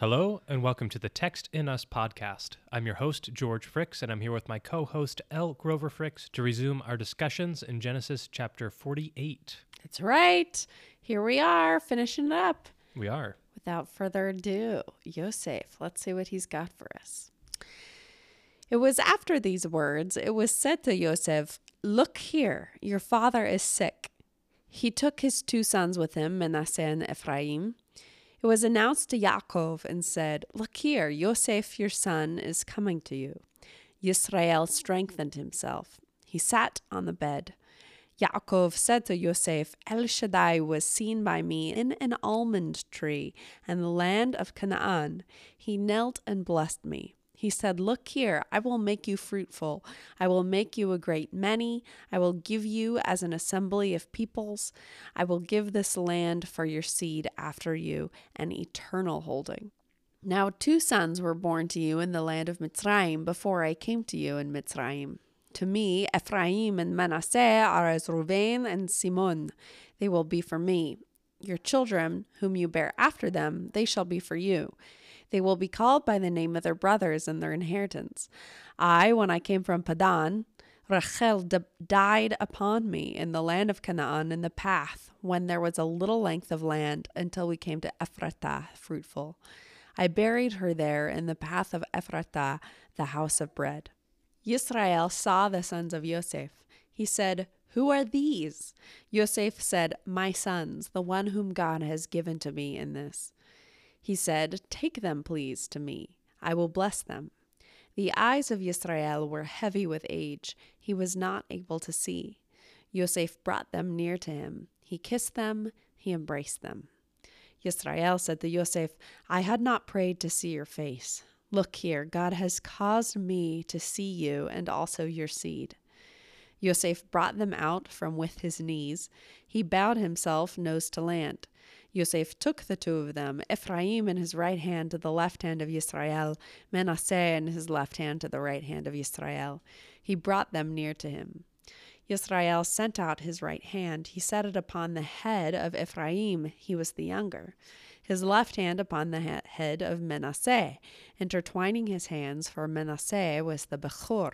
Hello, and welcome to the Text in Us podcast. I'm your host, George Fricks, and I'm here with my co host, Elle Grover Fricks, to resume our discussions in Genesis chapter 48. That's right. Here we are, finishing it up. We are. Without further ado, Yosef, let's see what he's got for us. It was after these words, it was said to Yosef, Look here, your father is sick. He took his two sons with him, Manasseh and Ephraim. It was announced to Yaakov and said, Look here, Yosef your son is coming to you. Yisrael strengthened himself. He sat on the bed. Yaakov said to Yosef, El Shaddai was seen by me in an almond tree in the land of Canaan. He knelt and blessed me. He said, Look here, I will make you fruitful. I will make you a great many. I will give you as an assembly of peoples. I will give this land for your seed after you, an eternal holding. Now, two sons were born to you in the land of Mitzrayim before I came to you in Mitzrayim. To me, Ephraim and Manasseh are as Reuben and Simon. They will be for me. Your children, whom you bear after them, they shall be for you. They will be called by the name of their brothers and their inheritance. I, when I came from Padan, Rachel d- died upon me in the land of Canaan in the path when there was a little length of land until we came to Ephratah, fruitful. I buried her there in the path of Ephratah, the house of bread. Yisrael saw the sons of Yosef. He said, Who are these? Yosef said, My sons, the one whom God has given to me in this. He said, Take them, please, to me. I will bless them. The eyes of Yisrael were heavy with age. He was not able to see. Yosef brought them near to him. He kissed them. He embraced them. Yisrael said to Yosef, I had not prayed to see your face. Look here, God has caused me to see you and also your seed. Yosef brought them out from with his knees. He bowed himself nose to land. Yosef took the two of them, Ephraim in his right hand to the left hand of Israel, Manasseh in his left hand to the right hand of Israel. He brought them near to him. Israel sent out his right hand. He set it upon the head of Ephraim. He was the younger. His left hand upon the head of Manasseh, intertwining his hands, for Manasseh was the Bechor.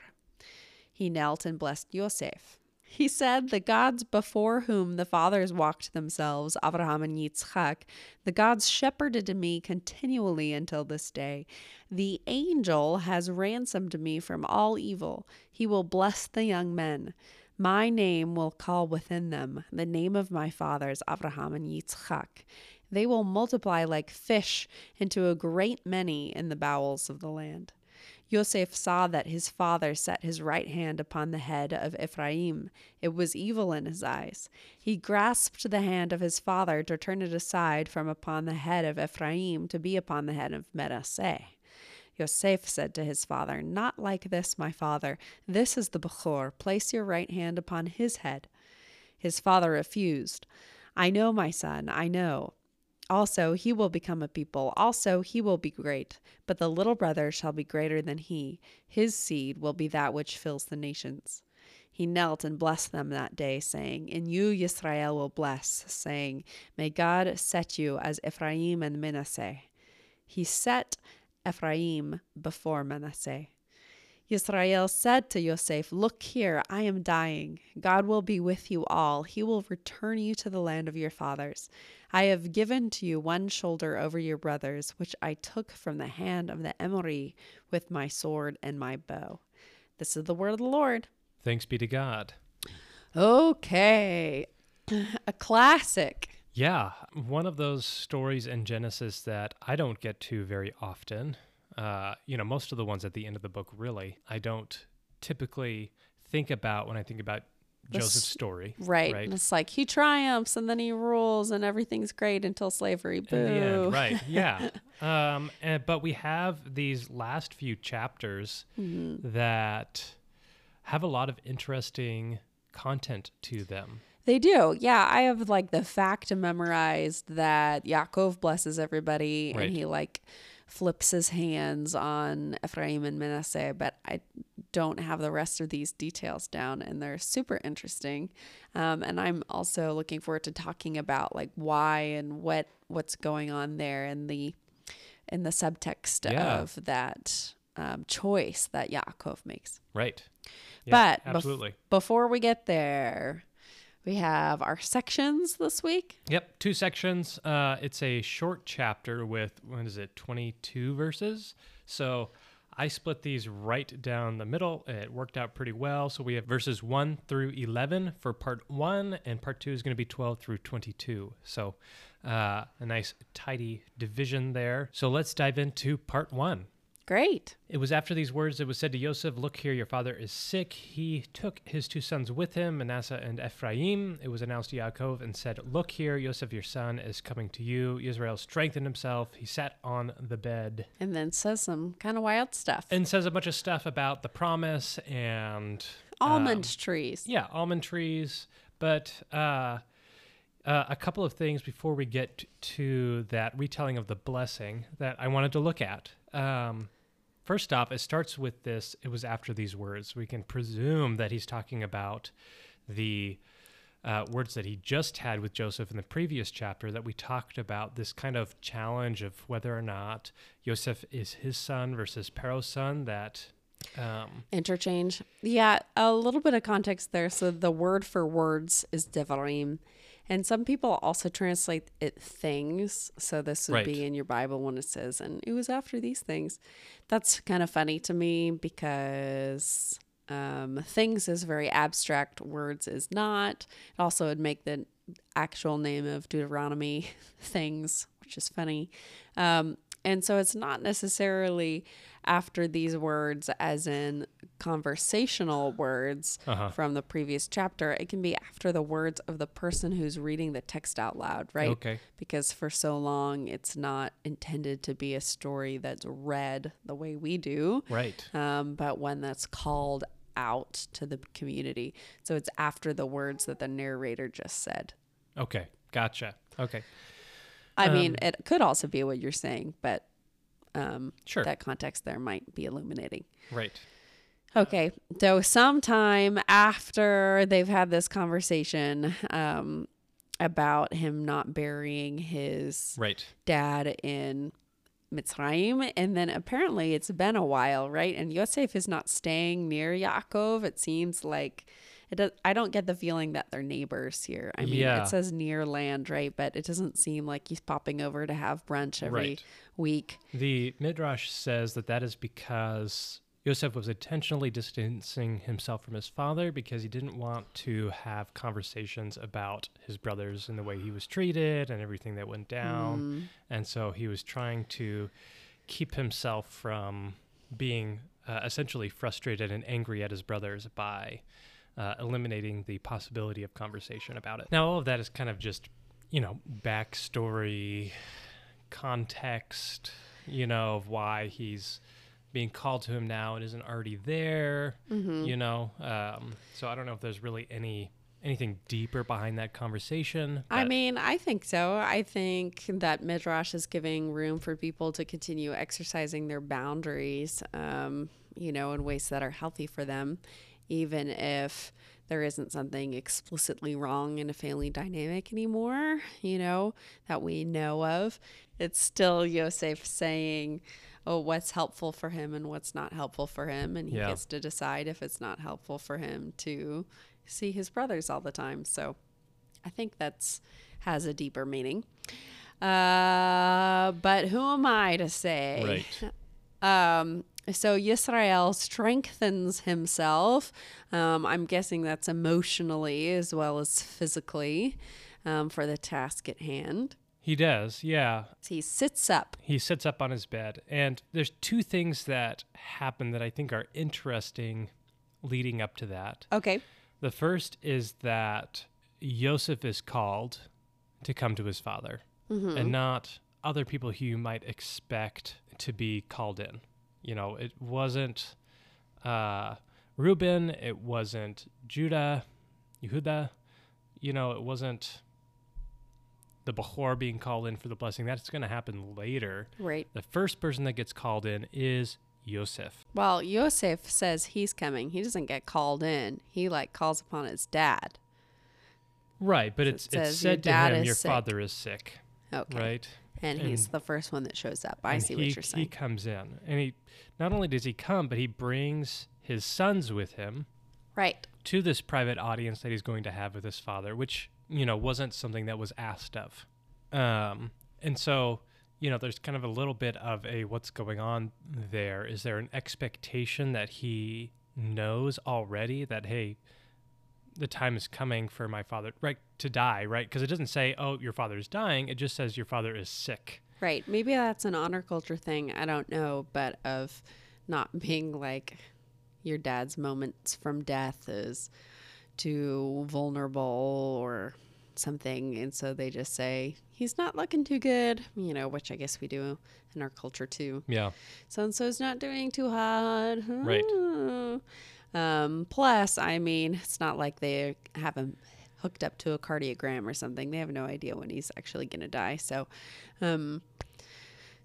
He knelt and blessed Yosef. He said, The gods before whom the fathers walked themselves, Abraham and Yitzchak, the gods shepherded me continually until this day. The angel has ransomed me from all evil. He will bless the young men. My name will call within them the name of my fathers, Abraham and Yitzchak. They will multiply like fish into a great many in the bowels of the land. Yosef saw that his father set his right hand upon the head of Ephraim. It was evil in his eyes. He grasped the hand of his father to turn it aside from upon the head of Ephraim to be upon the head of Manasseh. Yosef said to his father, Not like this, my father. This is the Bechor. Place your right hand upon his head. His father refused. I know, my son, I know. Also, he will become a people. Also, he will be great. But the little brother shall be greater than he. His seed will be that which fills the nations. He knelt and blessed them that day, saying, In you Yisrael will bless, saying, May God set you as Ephraim and Manasseh. He set Ephraim before Manasseh. Yisrael said to Yosef, Look here, I am dying. God will be with you all. He will return you to the land of your fathers. I have given to you one shoulder over your brothers, which I took from the hand of the Emori with my sword and my bow. This is the word of the Lord. Thanks be to God. Okay. A classic. Yeah, one of those stories in Genesis that I don't get to very often. Uh, you know, most of the ones at the end of the book, really, I don't typically think about when I think about Joseph's story. Right. right. it's like he triumphs and then he rules and everything's great until slavery. Boo. End, right. Yeah. um, and, but we have these last few chapters mm-hmm. that have a lot of interesting content to them. They do. Yeah, I have like the fact memorized that Yaakov blesses everybody right. and he like flips his hands on Ephraim and Manasseh, but I don't have the rest of these details down, and they're super interesting. Um, and I'm also looking forward to talking about like why and what what's going on there and the in the subtext Yeah. of that um, choice that Yaakov makes. Right. Yeah, But bef- absolutely. Before we get there, we have our sections this week. Yep, two sections. Uh, it's a short chapter with what is it, twenty-two verses. So I split these right down the middle. It worked out pretty well. So we have verses one through eleven for part one, and part two is going to be twelve through twenty-two. So uh, a nice tidy division there. So let's dive into part one. Great. It was after these words it was said to Yosef, Look here, your father is sick. He took his two sons with him, Manasseh and Ephraim. It was announced to Yaakov and said, Look here, Yosef, your son, is coming to you. Israel strengthened himself. He sat on the bed And then says some kind of wild stuff. and says a bunch of stuff about the promise and Almond um, trees. yeah, almond trees. But uh, uh, a couple of things before we get to that retelling of the blessing that I wanted to look at. Um, first off, it starts with this it was after these words. We can presume that he's talking about the. Uh, words that he just had with Joseph in the previous chapter that we talked about this kind of challenge of whether or not Joseph is his son versus Paro's son that um, Interchange. Yeah, a little bit of context there. So the word for words is devarim. And some people also translate it things. So this would Right. be in your Bible when it says, and it was after these things. That's kind of funny to me because um, things is very abstract, words is not. It also would make the actual name of Deuteronomy things, which is funny. Um, and so it's not necessarily after these words, as in conversational words Uh-huh. from the previous chapter. It can be after the words of the person who's reading the text out loud, right? Okay. Because for so long, it's not intended to be a story that's read the way we do Right. um, but one that's called out to the community. So it's after the words that the narrator just said. Okay. Gotcha. Okay. I Um, mean, it could also be what you're saying, but um, Sure. that context there might be illuminating. Right. Okay, so sometime after they've had this conversation um, about him not burying his Right. dad in Mitzrayim, and then apparently it's been a while, right? And Yosef is not staying near Yaakov. It seems like it does. I don't get the feeling that they're neighbors here. I mean, Yeah. it says near land, right? But it doesn't seem like he's popping over to have brunch every Right. week. The Midrash says that that is because Yosef was intentionally distancing himself from his father because he didn't want to have conversations about his brothers and the way he was treated and everything that went down. Mm. And so he was trying to keep himself from being uh, essentially frustrated and angry at his brothers by uh, eliminating the possibility of conversation about it. Now, all of that is kind of just, you know, backstory, context, you know, of why he's being called to him now and isn't already there, Mm-hmm. you know. Um, so I don't know if there's really any anything deeper behind that conversation. I mean, I think so. I think that Midrash is giving room for people to continue exercising their boundaries, um, you know, in ways that are healthy for them, even if there isn't something explicitly wrong in a family dynamic anymore, you know, that we know of. It's still Yosef saying, oh, what's helpful for him and what's not helpful for him. And he Yeah. gets to decide if it's not helpful for him to see his brothers all the time. So I think that's has a deeper meaning. Uh, but who am I to say? Right. Um, so Yisrael strengthens himself. Um, I'm guessing that's emotionally as well as physically um, for the task at hand. He does, yeah. He sits up. He sits up on his bed, and there's two things that happen that I think are interesting leading up to that. Okay. The first is that Joseph is called to come to his father, and not other people who you might expect to be called in. You know, it wasn't uh, Reuben, it wasn't Judah, Yehuda. You know, it wasn't the Bahor being called in for the blessing. That's going to happen later. Right. The first person that gets called in is Yosef. Well, Yosef says he's coming. He doesn't get called in. He like calls upon his dad. Right, but So it's it it's says, "Your said to him, "Your sick." father is sick." Okay. Right, And he's the first one that shows up. I see he, what you're saying. He comes in, and he not only does he come, but he brings his sons with him right. to this private audience that he's going to have with his father, which you know wasn't something that was asked of. Um, and so you know, there's kind of a little bit of a what's going on there. Is there an expectation that he knows already that hey, the time is coming for my father right to die, right? Because it doesn't say oh your father is dying. It just says your father is sick. Right. Maybe that's an honor culture thing. I don't know, but of not being like your dad's moments from death is too vulnerable or something. And so they just say, he's not looking too good, you know, which I guess we do in our culture too. Yeah. So and so's not doing too hot. Right. Um, plus, I mean, it's not like they have him hooked up to a cardiogram or something. They have no idea when he's actually going to die. So, um,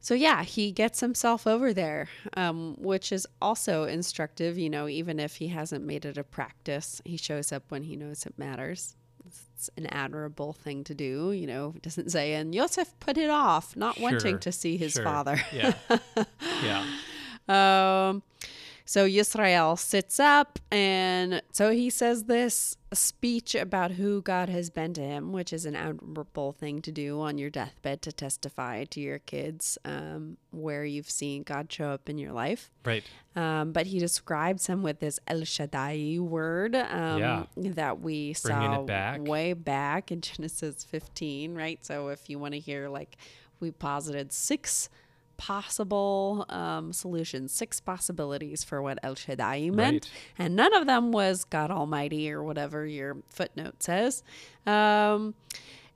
so yeah, he gets himself over there, um, which is also instructive. You know, even if he hasn't made it a practice, he shows up when he knows it matters. It's an admirable thing to do. You know, it doesn't say, and Yosef put it off, not wanting to see his sure. father. Yeah. yeah. Um, so Yisrael sits up, and so he says this speech about who God has been to him, which is an admirable thing to do on your deathbed to testify to your kids um, where you've seen God show up in your life. Right. Um, but he describes him with this El Shaddai word um, Yeah. that we saw back. way back in Genesis 15, right? So if you want to hear, like, we posited six possible um, solutions, six possibilities for what El Shaddai meant, Right. and none of them was God Almighty or whatever your footnote says. Um,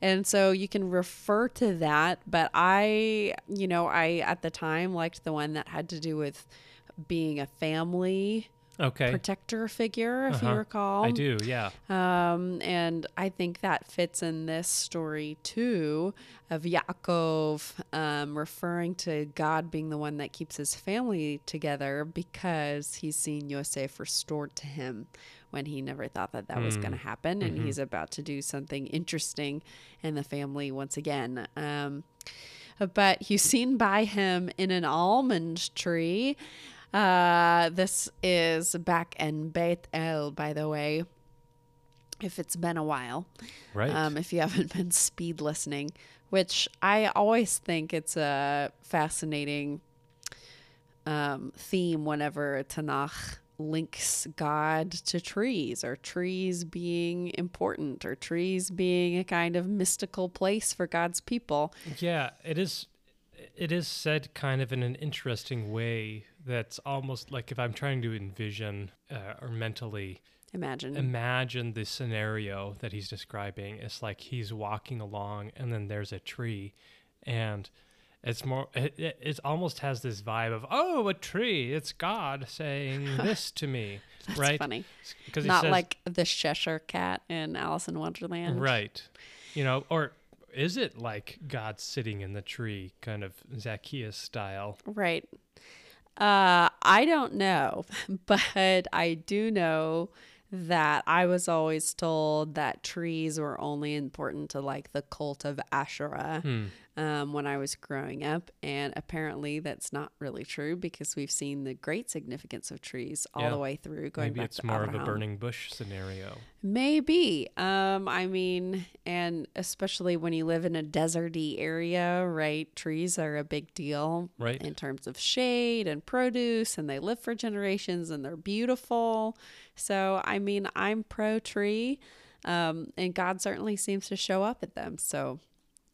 and so you can refer to that. But I, you know, I at the time liked the one that had to do with being a family Okay. protector figure, if you Uh-huh. recall. I do. Yeah. Um, and I think that fits in this story too of Yaakov um, referring to God being the one that keeps his family together because he's seen Yosef restored to him when he never thought that that was going to happen. And he's about to do something interesting in the family once again. Um, but he's seen by him in an almond tree. Uh, this is back in Beit El, by the way, if it's been a while. Right. Um, if you haven't been speed listening, which I always think it's a fascinating um, theme whenever Tanakh links God to trees or trees being important or trees being a kind of mystical place for God's people. Yeah, it is. It is said kind of in an interesting way. That's almost like if I'm trying to envision uh, or mentally Imagine. imagine the scenario that he's describing. It's like he's walking along, and then there's a tree, and it's more. It, it, almost has this vibe of oh, a tree. It's God saying this to me, That's right? funny. Because Not like the Cheshire cat in Alice in Wonderland. Right. You know, or is it like God sitting in the tree, kind of Zacchaeus style? Right. Uh, I don't know, but I do know that I was always told that trees were only important to like the cult of Asherah Hmm. Um, when I was growing up. And apparently that's not really true because we've seen the great significance of trees all Yeah. the way through going Maybe back it's to more of a burning bush scenario. Maybe. Um, I mean, and especially when you live in a deserty area, right? Trees are a big deal Right. in terms of shade and produce, and they live for generations and they're beautiful. So, I mean, I'm pro tree, um, and God certainly seems to show up at them. So,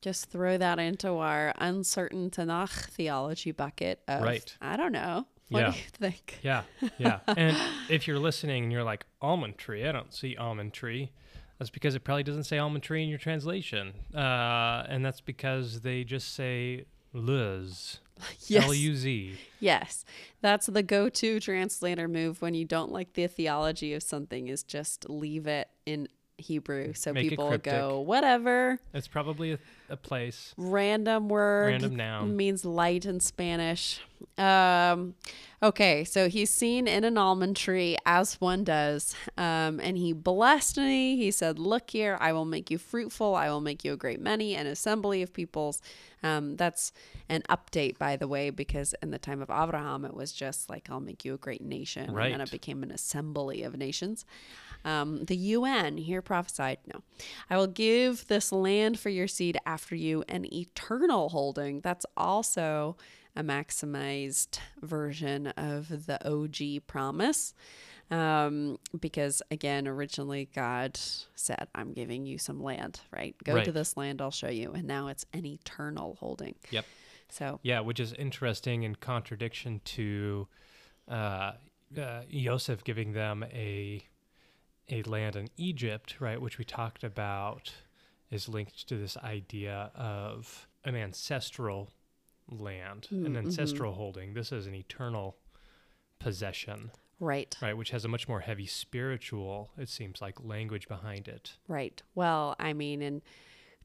just throw that into our uncertain Tanakh theology bucket of, Right. I don't know. What Yeah. do you think? Yeah, yeah. and if you're listening and you're like almond tree, I don't see almond tree. That's because it probably doesn't say almond tree in your translation, uh, and that's because they just say luz, Yes. L U Z. Yes, that's the go-to translator move when you don't like the theology of something is just leave it in Hebrew so Make people go whatever. It's probably a, a place. Random word. Random noun. Means light in Spanish. Um, okay, so he's seen in an almond tree as one does. Um, and he blessed me. He said, Look here, I will make you fruitful. I will make you a great many, an assembly of peoples. Um, that's an update, by the way, because in the time of Abraham, it was just like, I'll make you a great nation. And then it became an assembly of nations. Um, the UN here prophesied, no, I will give this land for your seed after you an eternal holding. That's also a maximized version of the OG promise. Um, because again, originally God said, I'm giving you some land, right? Go to this land, I'll show you. And now it's an eternal holding. Yep. So, Yeah, which is interesting in contradiction to uh, uh, Joseph giving them a a land in Egypt, right? Which we talked about is linked to this idea of an ancestral land, an Mm-hmm. ancestral holding. This is an eternal possession, right. right? Which has a much more heavy spiritual, it seems like, language behind it. Right. Well, I mean, in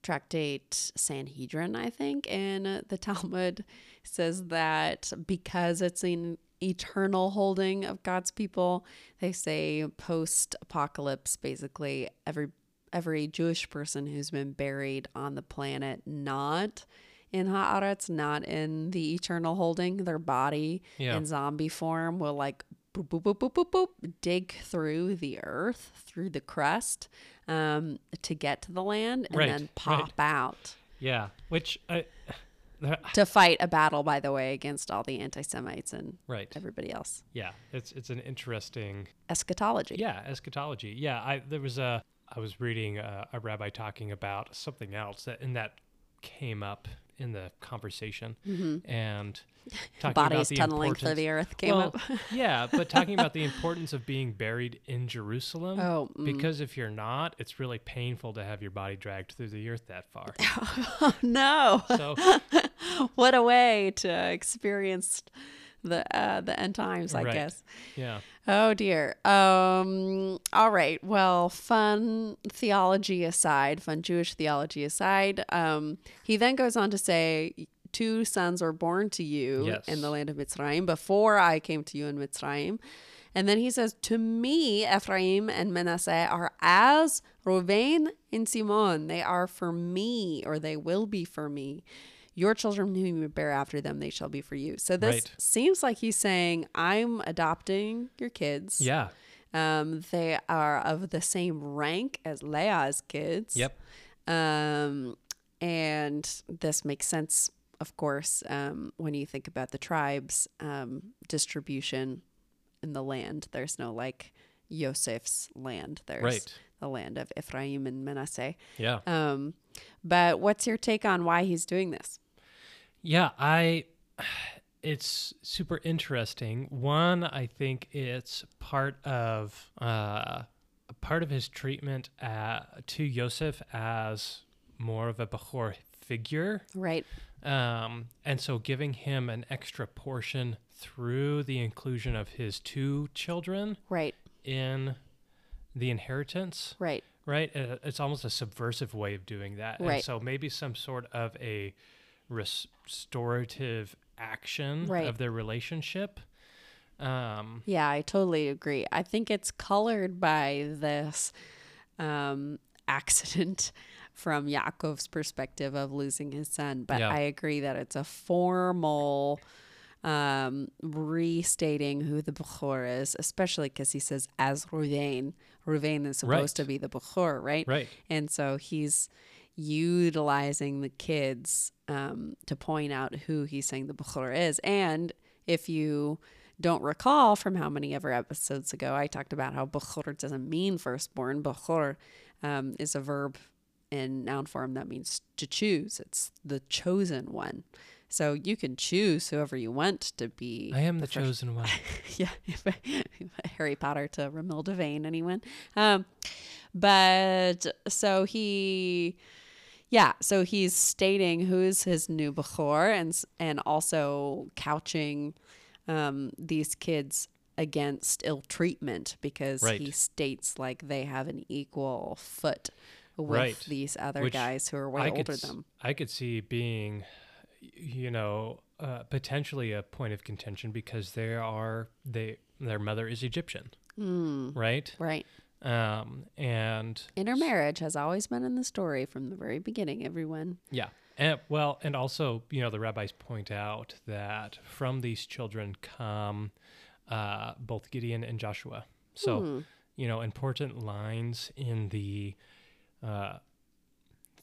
Tractate Sanhedrin, I think, in the Talmud says that because it's an eternal holding of God's people, they say post apocalypse, basically every every Jewish person who's been buried on the planet, not in Haaretz, not in the eternal holding, their body Yeah. in zombie form will like boop, boop, boop, boop, boop, boop, dig through the earth, through the crust um, to get to the land and Right, then right. pop out Yeah, which I, to fight a battle, by the way, against all the anti Semites and right. everybody else. Yeah, it's it's an interesting Eschatology. Yeah, eschatology. Yeah, I there was a I was reading a, a rabbi talking about something else that and that came up in the conversation and talking about Bodies the tunneling through the earth came well, up. yeah, but talking about the importance of being buried in Jerusalem. Oh, mm. because if you're not, it's really painful to have your body dragged through the earth that far. oh, no. So what a way to experience the uh, the end times, I Right. guess. yeah, Oh dear. Um all right. Well, fun theology aside, fun Jewish theology aside, um he then goes on to say two sons were born to you Yes. in the land of Mitzrayim before I came to you in Mitzrayim. And then he says, To me, Ephraim and Manasseh are as Reuven and Simon. They are for me, or they will be for me. Your children whom you bear after them, they shall be for you. So this Right. seems like he's saying, I'm adopting your kids. yeah, Um, they are of the same rank as Leah's kids. yep, Um, and this makes sense, of course, um, when you think about the tribes um, distribution in the land. There's no like Yosef's land. There's Right. the land of Ephraim and Manasseh. yeah. Um, but what's your take on why he's doing this? Yeah, I it's super interesting. One, I think it's part of uh part of his treatment uh, to Yosef as more of a Bechor figure. Right. Um, and so giving him an extra portion through the inclusion of his two children Right. in the inheritance Right. right? Uh, It's almost a subversive way of doing that. And Right. so maybe some sort of a restorative action Right. of their relationship. Um, Yeah, I totally agree. I think it's colored by this um, accident from Yaakov's perspective of losing his son. But Yeah. I agree that it's a formal um, restating who the Bechor is, especially because he says as Reuven. Reuven is supposed Right. to be the Bechor, right? right. And so he's utilizing the kids um, to point out who he's saying the Bechor is. And if you don't recall from how many ever episodes ago, I talked about how Bechor doesn't mean firstborn. Bechor um, is a verb in noun form that means to choose. It's the chosen one. So you can choose whoever you want to be. I am the, first- chosen one. yeah, Harry Potter to Ramil Devane, anyone? Um, but so he, yeah, so he's stating who's his new Bechor and and also couching um, these kids against ill treatment because he states like they have an equal foot with Right. these other Which guys who are way I older could than them. I could see being, you know, uh, potentially a point of contention because they are they their mother is Egyptian, Mm, right? right. Um, and Intermarriage has always been in the story from the very beginning, everyone. Yeah. And, well, and also, you know, the rabbis point out that from these children come uh, both Gideon and Joshua. So, Hmm. you know, important lines in the uh,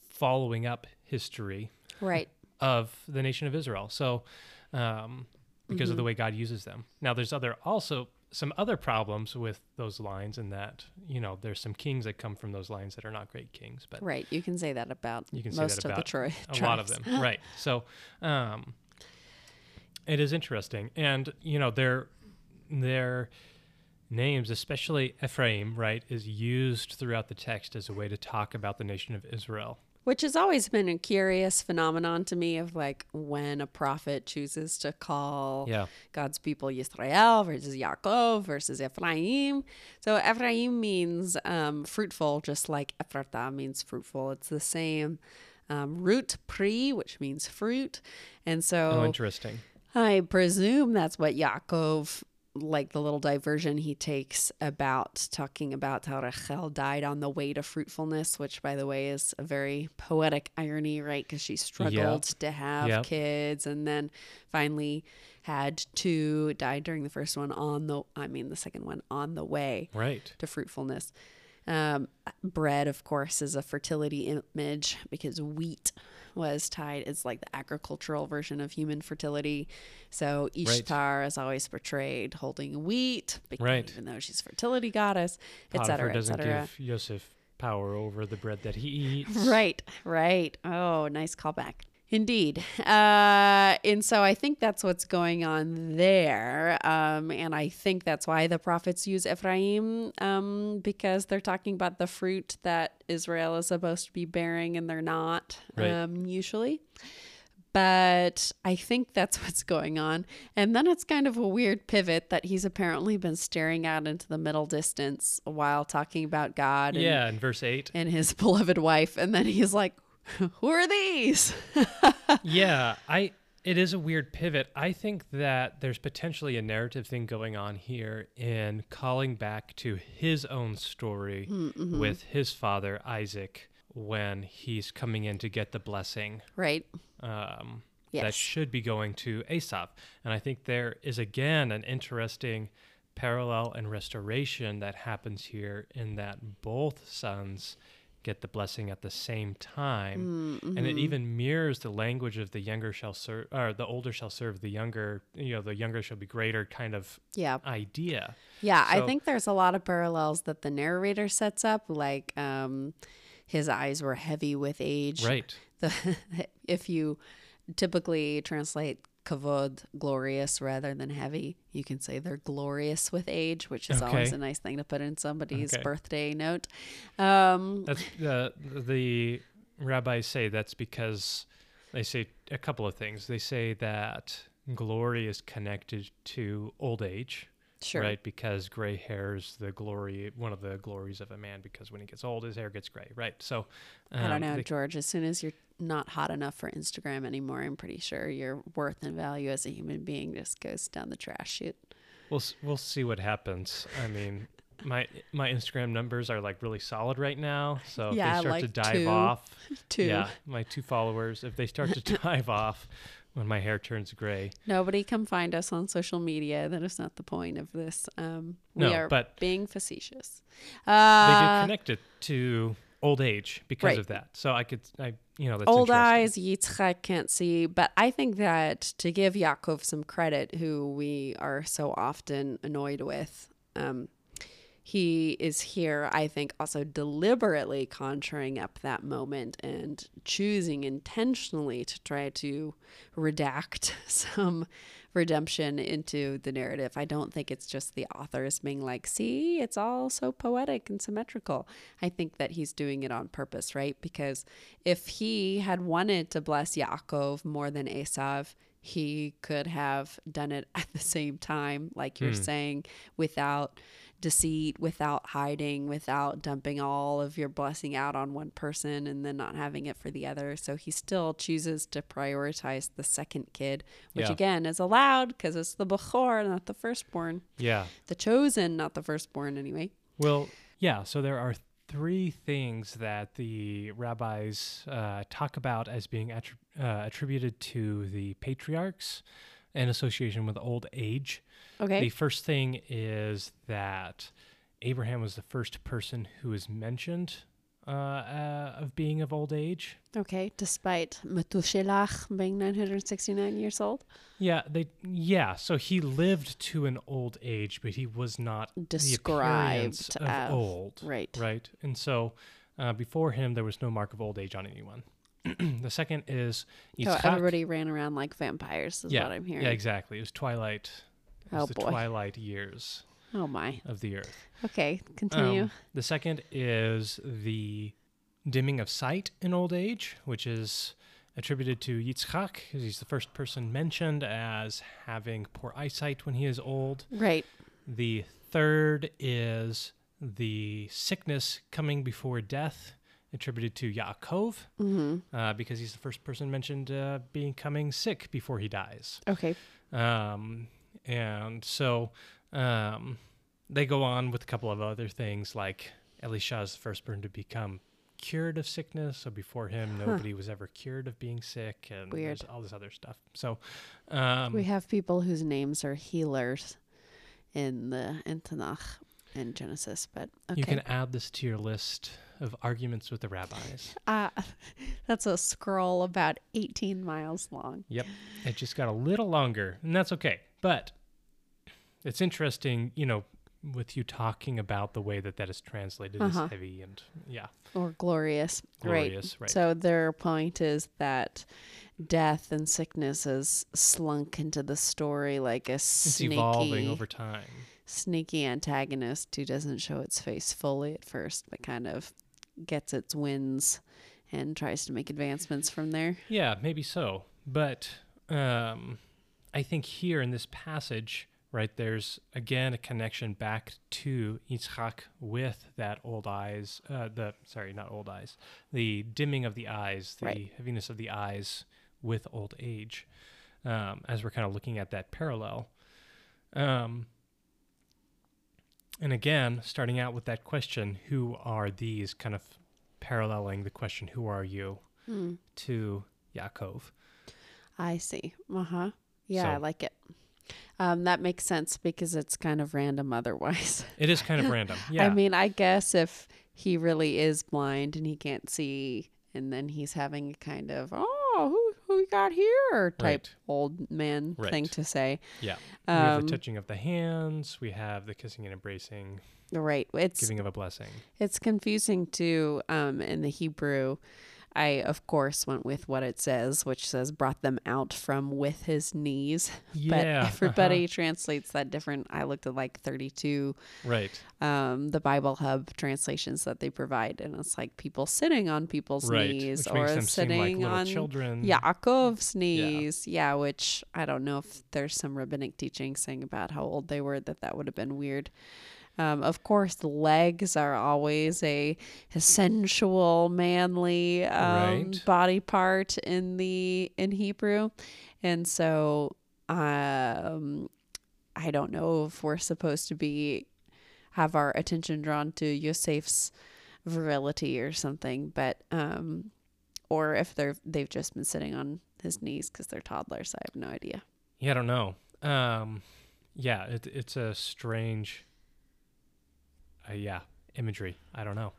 following up history Right. of the nation of Israel. So, um, because of the Mhm. way God uses them. Now, there's other also some other problems with those lines in that you know there's some kings that come from those lines that are not great kings, but Right. You can say that about You can say most that of the about Troy. a lot of them right so um it is interesting and you know their their names especially ephraim right is used throughout the text as a way to talk about the nation of israel Which has always been a curious phenomenon to me of like when a prophet chooses to call yeah God's people Yisrael versus Yaakov versus Ephraim. So Ephraim means um, fruitful, just like Ephratah means fruitful. It's the same um, root, pri, which means fruit. And oh so interesting I presume that's what Yaakov, like the little diversion he takes about talking about how Rachel died on the way to fruitfulness, which, by the way, is a very poetic irony, right? Because she struggled to have Yep. kids and then finally had two, died during the first one on the, I mean, the second one on the way right to fruitfulness. Um, bread, of course, is a fertility image because wheat was tied. It's like the agricultural version of human fertility. So Ishtar is always portrayed holding wheat, because, Right. even though she's a fertility goddess, etc., doesn't etc. give Joseph power over the bread that he eats Right, right. Oh, nice callback. Indeed. Uh, and so I think that's what's going on there. Um, and I think that's why the prophets use Ephraim, um, because they're talking about the fruit that Israel is supposed to be bearing and they're not, Right. um, usually. But I think that's what's going on. And then it's kind of a weird pivot that he's apparently been staring out into the middle distance while talking about God. And, yeah in verse 8 and his beloved wife. And then he's like, Who are these? yeah, I it is a weird pivot. I think that there's potentially a narrative thing going on here in calling back to his own story Mm-hmm. with his father Isaac when he's coming in to get the blessing right. um, that should be going to Esav. And I think there is again an interesting parallel and restoration that happens here in that both sons get the blessing at the same time. Mm-hmm. And it even mirrors the language of the younger shall serve or the older shall serve the younger, you know, the younger shall be greater kind of Yeah. idea. Yeah. I think there's a lot of parallels that the narrator sets up. Like, um, his eyes were heavy with age. Right. The, if you typically translate kavod, glorious, rather than heavy, you can say they're glorious with age, which is always a nice thing to put in somebody's Okay. birthday note. Um, That's uh, the rabbis say that's because they say a couple of things. They say that glory is connected to old age, sure. right? Because gray hair is the glory, one of the glories of a man. Because when he gets old, his hair gets gray, right? So I don't um, know, they- George. As soon as you're not hot enough for Instagram anymore, I'm pretty sure your worth and value as a human being just goes down the trash chute. We'll we'll see what happens. I mean, my my Instagram numbers are like really solid right now. So if Yeah, they start to dive two. off, Two. yeah, my two followers, if they start to dive off when my hair turns gray, Nobody come find us on social media. That is not the point of this. Um, we No, are but- being facetious. they Uh, do connect it to old age because right. of that. So I could, I you know, that's old eyes, Yitzchak can't see. But I think that to give Yaakov some credit, who we are so often annoyed with, um, he is here, I think, also deliberately conjuring up that moment and choosing intentionally to try to redact some redemption into the narrative. I don't think it's just the authors being like, see, it's all so poetic and symmetrical. I think that he's doing it on purpose, right? Because if he had wanted to bless Yaakov more than Esav, he could have done it at the same time, like you're hmm. saying, without deceit, without hiding, without dumping all of your blessing out on one person and then not having it for the other. So he still chooses to prioritize the second kid, which Yeah. again is allowed because it's the Bechor, not the firstborn. Yeah. The chosen, not the firstborn, anyway. Well, yeah. So there are three things that the rabbis uh, talk about as being attri- uh, attributed to the patriarchs in association with old age. Okay. The first thing is that Abraham was the first person who is mentioned uh, uh, of being of old age. Okay, despite Methuselah being 969 years old, Yeah, they yeah. So he lived to an old age, but he was not Described the appearance of as- old. right? Right. And so uh, before him, there was no mark of old age on anyone. the second is So Yitzchak. everybody ran around like vampires, is yeah, what I'm hearing. yeah, exactly. It was twilight. It was Oh, the boy. twilight years Oh my. of the earth. Okay, continue. Um, the second is the dimming of sight in old age, which is attributed to Yitzchak, because he's the first person mentioned as having poor eyesight when he is old. right. The third is the sickness coming before death, attributed to Yaakov, hmm uh, because he's the first person mentioned uh, becoming sick before he dies. Okay. Um, and so um, they go on with a couple of other things, like Elisha is the first person to become cured of sickness. So before him, Huh. nobody was ever cured of being sick, and Weird. all this other stuff. So um, we have people whose names are healers in the in Tanakh and Genesis, but okay. you can add this to your list of arguments with the rabbis. uh, that's a scroll about 18 miles long. Yep. It just got a little longer, and that's okay. But it's interesting, you know, with you talking about the way that that is translated Uh-huh. is heavy and yeah, Or glorious. glorious, right? So their point is that death and sickness has slunk into the story like a it's sneaky, evolving over time. sneaky antagonist who doesn't show its face fully at first, but kind of gets its wins and tries to make advancements from there. Yeah, maybe so. But um, I think here in this passage, right, there's again a connection back to Yitzchak with that old eyes, uh, the sorry, not old eyes, the dimming of the eyes, the Right. heaviness of the eyes with old age, um, as we're kind of looking at that parallel. Um, and again, starting out with that question, who are these, kind of paralleling the question, who are you? Hmm. to Yaakov. I see. Uh huh. Yeah, I like it. Um, that makes sense because it's kind of random otherwise. It is kind of random. Yeah. I mean, I guess if he really is blind and he can't see, and then he's having a kind of oh who who we got here type Right. old man thing to say. yeah. we have Um, the touching of the hands. We have the kissing and embracing, right. It's giving of a blessing. It's confusing too um, in the Hebrew. I, of course, went with what it says, which says brought them out from with his knees. But Yeah. uh-huh. everybody translates that different. I looked at like 32 Right. um, the Bible Hub translations that they provide, and it's like people sitting on people's Right. knees Which or seem like sitting on children. Yaakov's knees. Yeah. which I don't know if there's some rabbinic teaching saying about how old they were that that would have been weird. Um, of course, the legs are always a, a sensual, manly um, Right. body part in the in Hebrew, and so um, I don't know if we're supposed to be have our attention drawn to Yosef's virility or something, but um, or if they're they've just been sitting on his knees because they're toddlers. I have no idea. Yeah, I don't know. Um, yeah, it, it's a strange, uh, yeah, imagery. I don't know.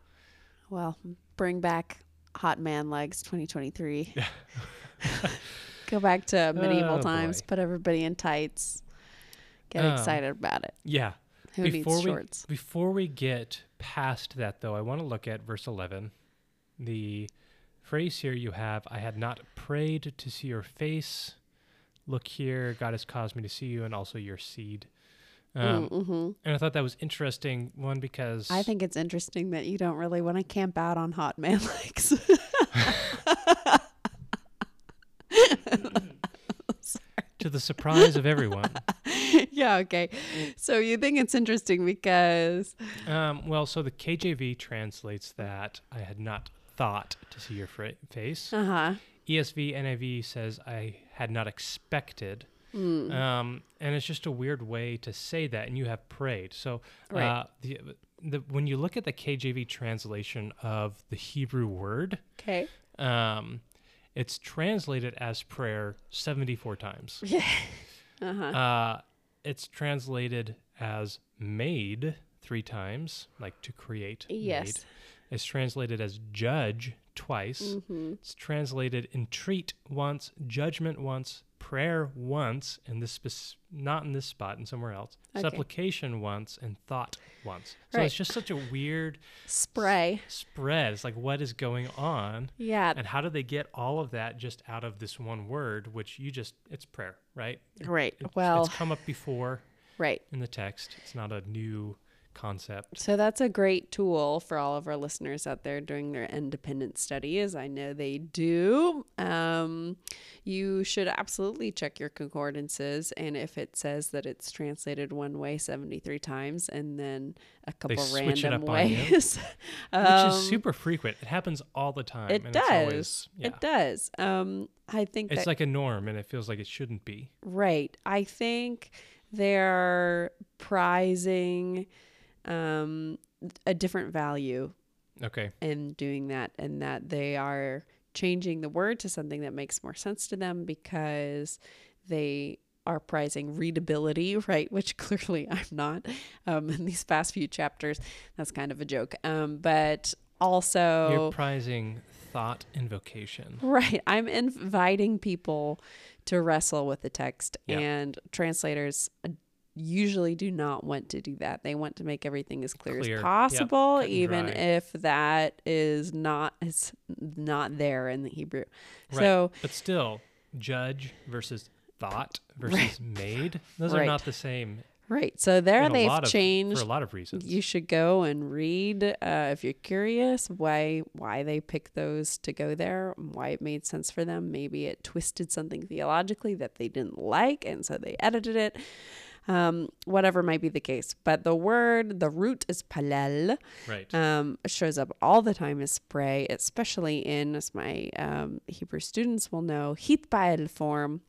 Well, bring back hot man legs 2023. Go back to medieval Oh, times. boy. Put everybody in tights. Get Um, excited about it. Yeah. Who before needs we shorts? before we get past that, though, I want to look at verse eleven. The phrase here you have, "I had not prayed to see your face." Look here, God has caused me to see you, and also your seed. Um, mm-hmm. And I thought that was interesting. One because I think it's interesting that you don't really want to camp out on hot man legs. to the surprise of everyone, yeah, okay. So you think it's interesting because Um, well, so the KJV translates that I had not thought to see your fra- face. uh huh. ESV, NIV says I had not expected. Mm. Um, and it's just a weird way to say that, and you have prayed. So, Right. uh, the, the when you look at the KJV translation of the Hebrew word, Okay. um, it's translated as prayer seventy-four times. Yeah. Uh huh. Uh, it's translated as made three times, like to create. made. Yes. It's translated as judge twice. Mm-hmm. It's translated entreat once, judgment once, prayer once, in this spec- not in this spot and somewhere else. Okay. Supplication once and thought once. So Right. it's just such a weird Spray. spread. It's like what is going on? Yeah. And how do they get all of that just out of this one word, which you just it's prayer, right? It- Right. it's- Well, it's come up before right. in the text. It's not a new concept. So that's a great tool for all of our listeners out there doing their independent studies. I know they do. Um, you should absolutely check your concordances, and if it says that it's translated one way seventy three times, and then a couple random up on you. ways, Which um, is super frequent. It happens all the time. It and does. It's, always, yeah. It does. Um, I think It's that like a norm, and it feels like it shouldn't be. Right. I think they're prizing um, a different value Okay. in doing that, and that they are changing the word to something that makes more sense to them because they are prizing readability, right? Which clearly I'm not. Um, in these past few chapters, that's kind of a joke. Um, but also, You're prizing thought invocation. Right. I'm inviting people to wrestle with the text, Yeah. and translators usually do not want to do that. They want to make everything as clear, Clear. as possible, and even dry. if that is not it's not there in the Hebrew. Right. So But still, judge versus thought versus Right. made. Those Right. are not the same. right. So there they've of- changed for a lot of reasons. you should go and read uh, if you're curious why why they picked those to go there why it made sense for them maybe it twisted something theologically that they didn't like and so they edited it um, whatever might be the case but the word the root is palel right. um, shows up all the time as spray, especially in, as my um, Hebrew students will know, hitpael form.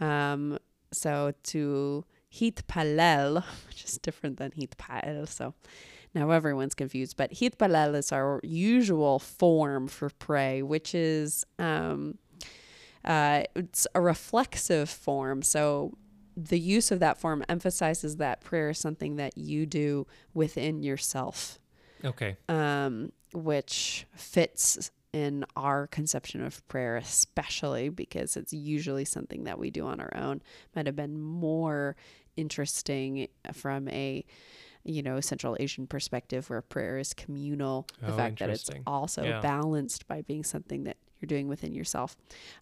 Um, so to hitpalel, which is different than hitpael. So now everyone's confused, but hitpalel is our usual form for pray, which is um, uh, it's a reflexive form. So the use of that form emphasizes that prayer is something that you do within yourself okay. um, which fits in our conception of prayer, especially because it's usually something that we do on our own. Might have been more interesting from a you know Central Asian perspective, where prayer is communal. The Oh, fact that it's also Yeah. balanced by being something that you're doing within yourself.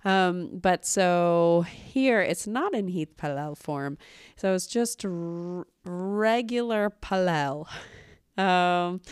Um, but so here it's not in hitpalel form, so it's just r- regular Palel. Um,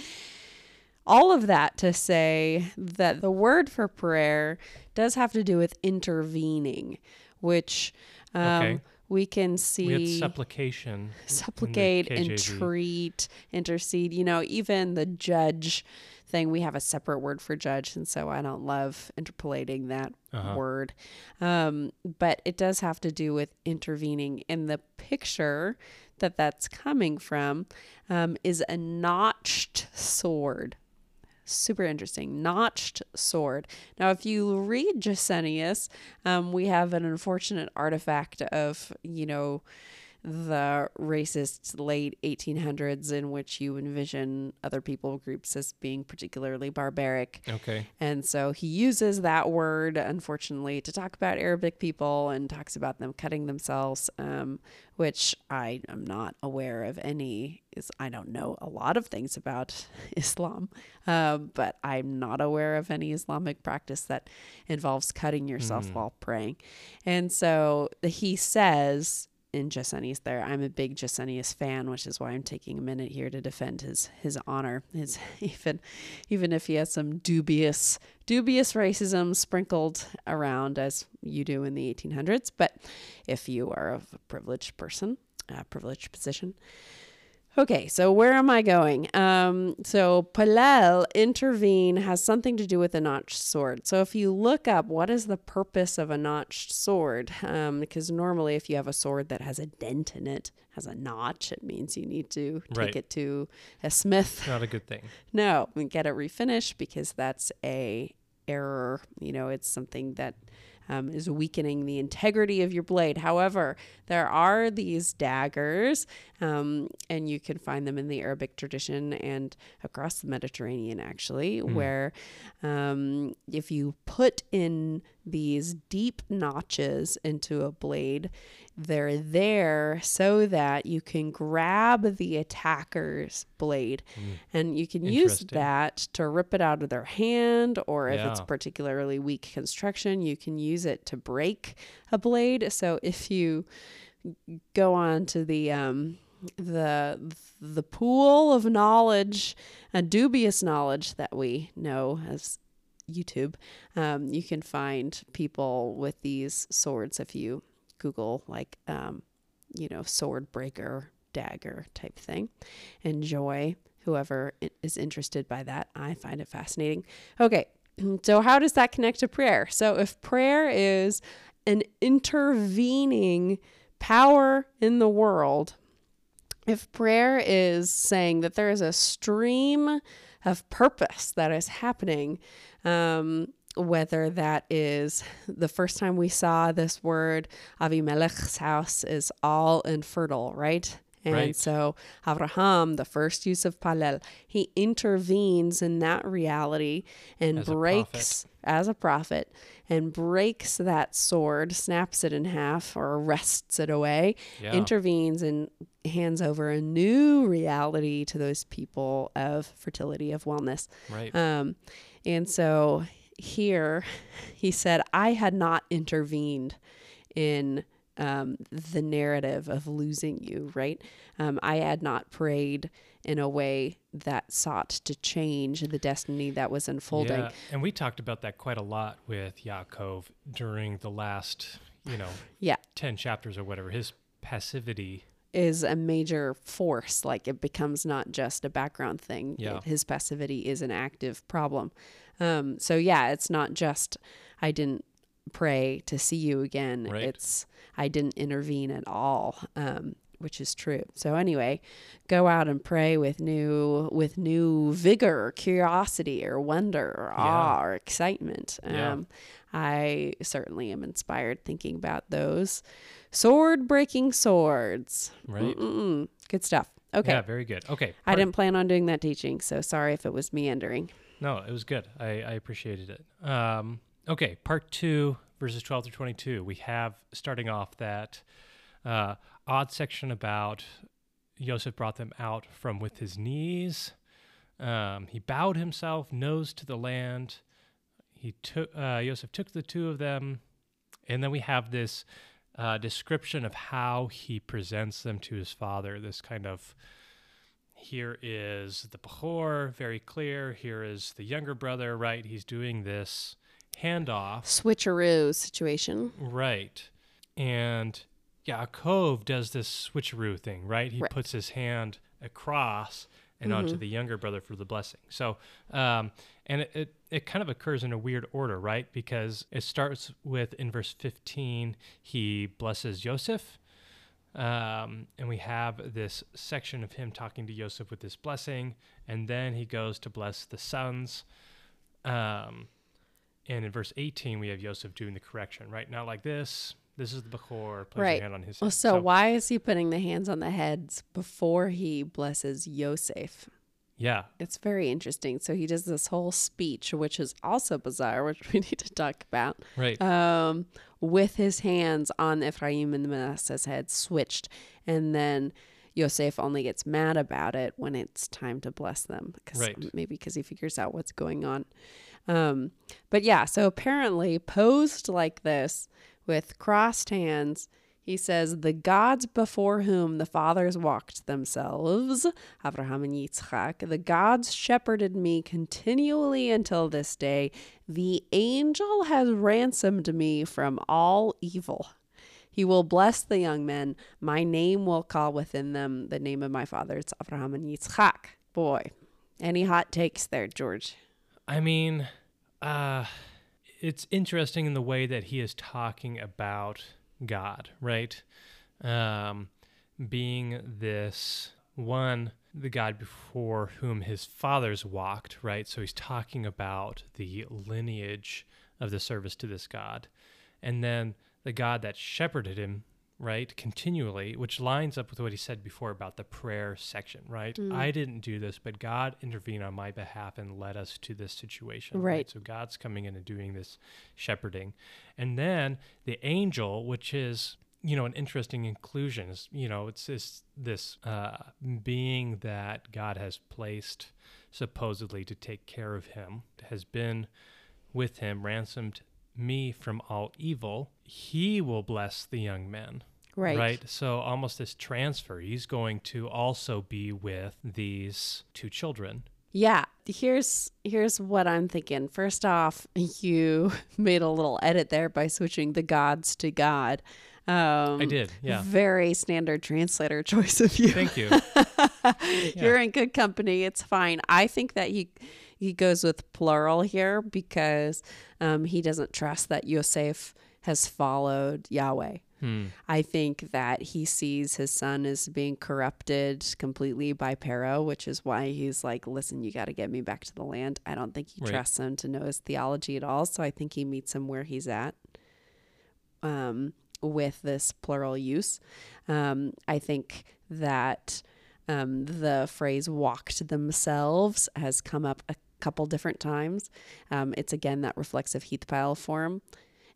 all of that to say that the word for prayer does have to do with intervening, which um, Okay. We can We see supplication. supplicate, entreat, intercede. You know, even the judge thing, we have a separate word for judge, and so I don't love interpolating that Uh-huh. word. Um, but it does have to do with intervening. And the picture that that's coming from um, is a notched sword. Super interesting. Notched sword. Now, if you read Gesenius, um, we have an unfortunate artifact of, you know, the racist late 1800s in which you envision other people groups as being particularly barbaric. Okay. And so he uses that word, unfortunately, to talk about Arabic people and talks about them cutting themselves, um, which I am not aware of any. Is I don't know a lot of things about Islam, um, but I'm not aware of any Islamic practice that involves cutting yourself while praying. And so he says in Gesenius there. I'm a big Gesenius fan, which is why I'm taking a minute here to defend his his honor. His even even if he has some dubious dubious racism sprinkled around as you do in the 1800s, but if you are of a privileged person, a privileged position. Okay, so where am I going? Um, so Palel intervene has something to do with a notched sword. So if you look up what is the purpose of a notched sword, um, because normally if you have a sword that has a dent in it, has a notch, it means you need to take Right. it to a smith. Not a good thing. No, and get it refinished because that's a error. You know, it's something that um, is weakening the integrity of your blade. However, there are these daggers, um, and you can find them in the Arabic tradition and across the Mediterranean, actually, where um, if you put in these deep notches into a blade, they're there so that you can grab the attacker's blade. And you can use that to rip it out of their hand or if it's particularly weak construction you can use it to break a blade. So if you go on to the um the the pool of knowledge and dubious knowledge that we know as YouTube, um, you can find people with these swords if you Google like um, you know sword breaker dagger type thing. Enjoy whoever is interested by that. I find it fascinating. Okay, so how does that connect to prayer? So if prayer is an intervening power in the world, if prayer is saying that there is a stream of purpose that is happening, um, whether that is the first time we saw this word, Avimelech's house is all infertile, right? And Right. so Abraham, the first use of Palel, he intervenes in that reality and As a breaks as a prophet and breaks that sword, snaps it in half or wrests it away, Yeah. intervenes and hands over a new reality to those people of fertility, of wellness. right. Um, and so here he said, I had not intervened in um, the narrative of losing you, right? Um, I had not prayed in a way that sought to change the destiny that was unfolding. Yeah, and we talked about that quite a lot with Yaakov during the last, you know, Yeah. 10 chapters or whatever. His passivity. is a major force. Like it becomes not just a background thing. Yeah. His passivity is an active problem. Um, so yeah, it's not just I didn't pray to see you again. Right. It's I didn't intervene at all. Um, which is true. So anyway, go out and pray with new with new vigor, or curiosity, or wonder, or Yeah. awe, or excitement. Yeah. Um, I certainly am inspired thinking about those sword breaking swords. Right. Mm-mm. Good stuff. Okay. Yeah, very good. Okay. I didn't plan on doing that teaching, so sorry if it was meandering. No, it was good. I, I appreciated it. Um, okay, part two, verses 12 through 22. We have starting off that uh, odd section about Joseph brought them out from with his knees. Um, he bowed himself, nose to the land. He took uh, Joseph took the two of them, and then we have this uh, description of how he presents them to his father. This kind of here is the Behor, very clear. Here is the younger brother, right? He's doing this handoff, Switcheroo situation. right? And yeah, Yaakov does this switcheroo thing, right? He Right. puts his hand across and onto the younger brother for the blessing. So, um, and it, it, it kind of occurs in a weird order, right? Because it starts with in verse 15, he blesses Joseph. Um, and we have this section of him talking to Joseph with this blessing, and then he goes to bless the sons. Um, and in verse 18, we have Yosef doing the correction, right? Not like this. This is the Bechor, place Right. hand on his Well, head. so, why is he putting the hands on the heads before he blesses Yosef? yeah, It's very interesting. So he does this whole speech, which is also bizarre, which we need to talk about, right. um, with his hands on Ephraim and Manasseh's head switched. And then Yosef only gets mad about it when it's time to bless them. Cause Right. Maybe because he figures out what's going on. Um, but yeah, so apparently posed like this with crossed hands, he says, The gods before whom the fathers walked themselves, Abraham and Yitzchak, the gods shepherded me continually until this day. The angel has ransomed me from all evil. He will bless the young men. My name will call within them the name of my father. It's Abraham and Yitzchak. Boy, any hot takes there, George? I mean, uh, it's interesting in the way that he is talking about God, right? Um, being this one, the God before whom his fathers walked, right? So he's talking about the lineage of the service to this God. And then the God that shepherded him, right, continually, which lines up with what he said before about the prayer section, right? Mm. I didn't do this, but God intervened on my behalf and led us to this situation. Right. So God's coming in and doing this shepherding. And then the angel, which is you know an interesting inclusion is you know it's this this uh, being that God has placed supposedly to take care of him has been with him ransomed me from all evil he will bless the young men Right. right so almost this transfer he's going to also be with these two children Yeah, here's here's what I'm thinking. First off, you made a little edit there by switching the gods to God. Um, i did yeah Very standard translator choice of you. thank you You're in good company. It's fine. I think that he he goes with plural here because um, he doesn't trust that Yosef has followed Yahweh. hmm. I think that he sees his son as being corrupted completely by Pharaoh, which is why he's like, listen, you got to get me back to the land. I don't think he Right. trusts him to know his theology at all. So I think he meets him where he's at um, with this plural use. Um, I think that um, the phrase walked themselves has come up a couple different times. Um, it's again that reflexive hitpael form.